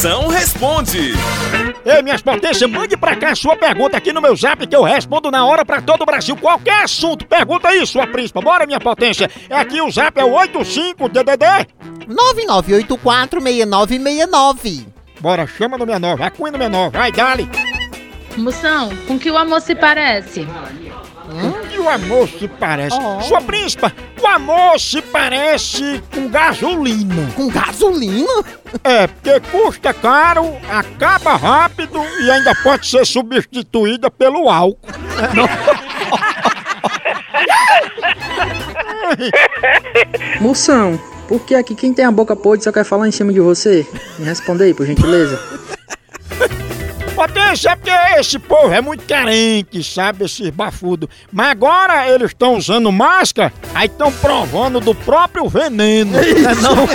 Moção responde. Ei, minhas potências, mande pra cá a sua pergunta aqui no meu zap que eu respondo na hora pra todo o Brasil. Qualquer assunto, pergunta aí, sua príncipa. Bora, minha potência. É aqui o zap é o 85DDD. 99846969. Bora, chama no 69, vai Cunha no 69, vai, dale. Moção, com que o amor se parece? E o amor se parece. Oh. Sua príncipa, o amor se parece com gasolina. Com gasolina? É, porque custa caro, acaba rápido e ainda pode ser substituída pelo álcool. Moção, por que aqui quem tem a boca podre só quer falar em cima de você? Me responda aí, por gentileza. Potência, é porque esse povo é muito carente, sabe? Esses bafudos. Mas agora eles estão usando máscara, aí estão provando do próprio veneno. Não.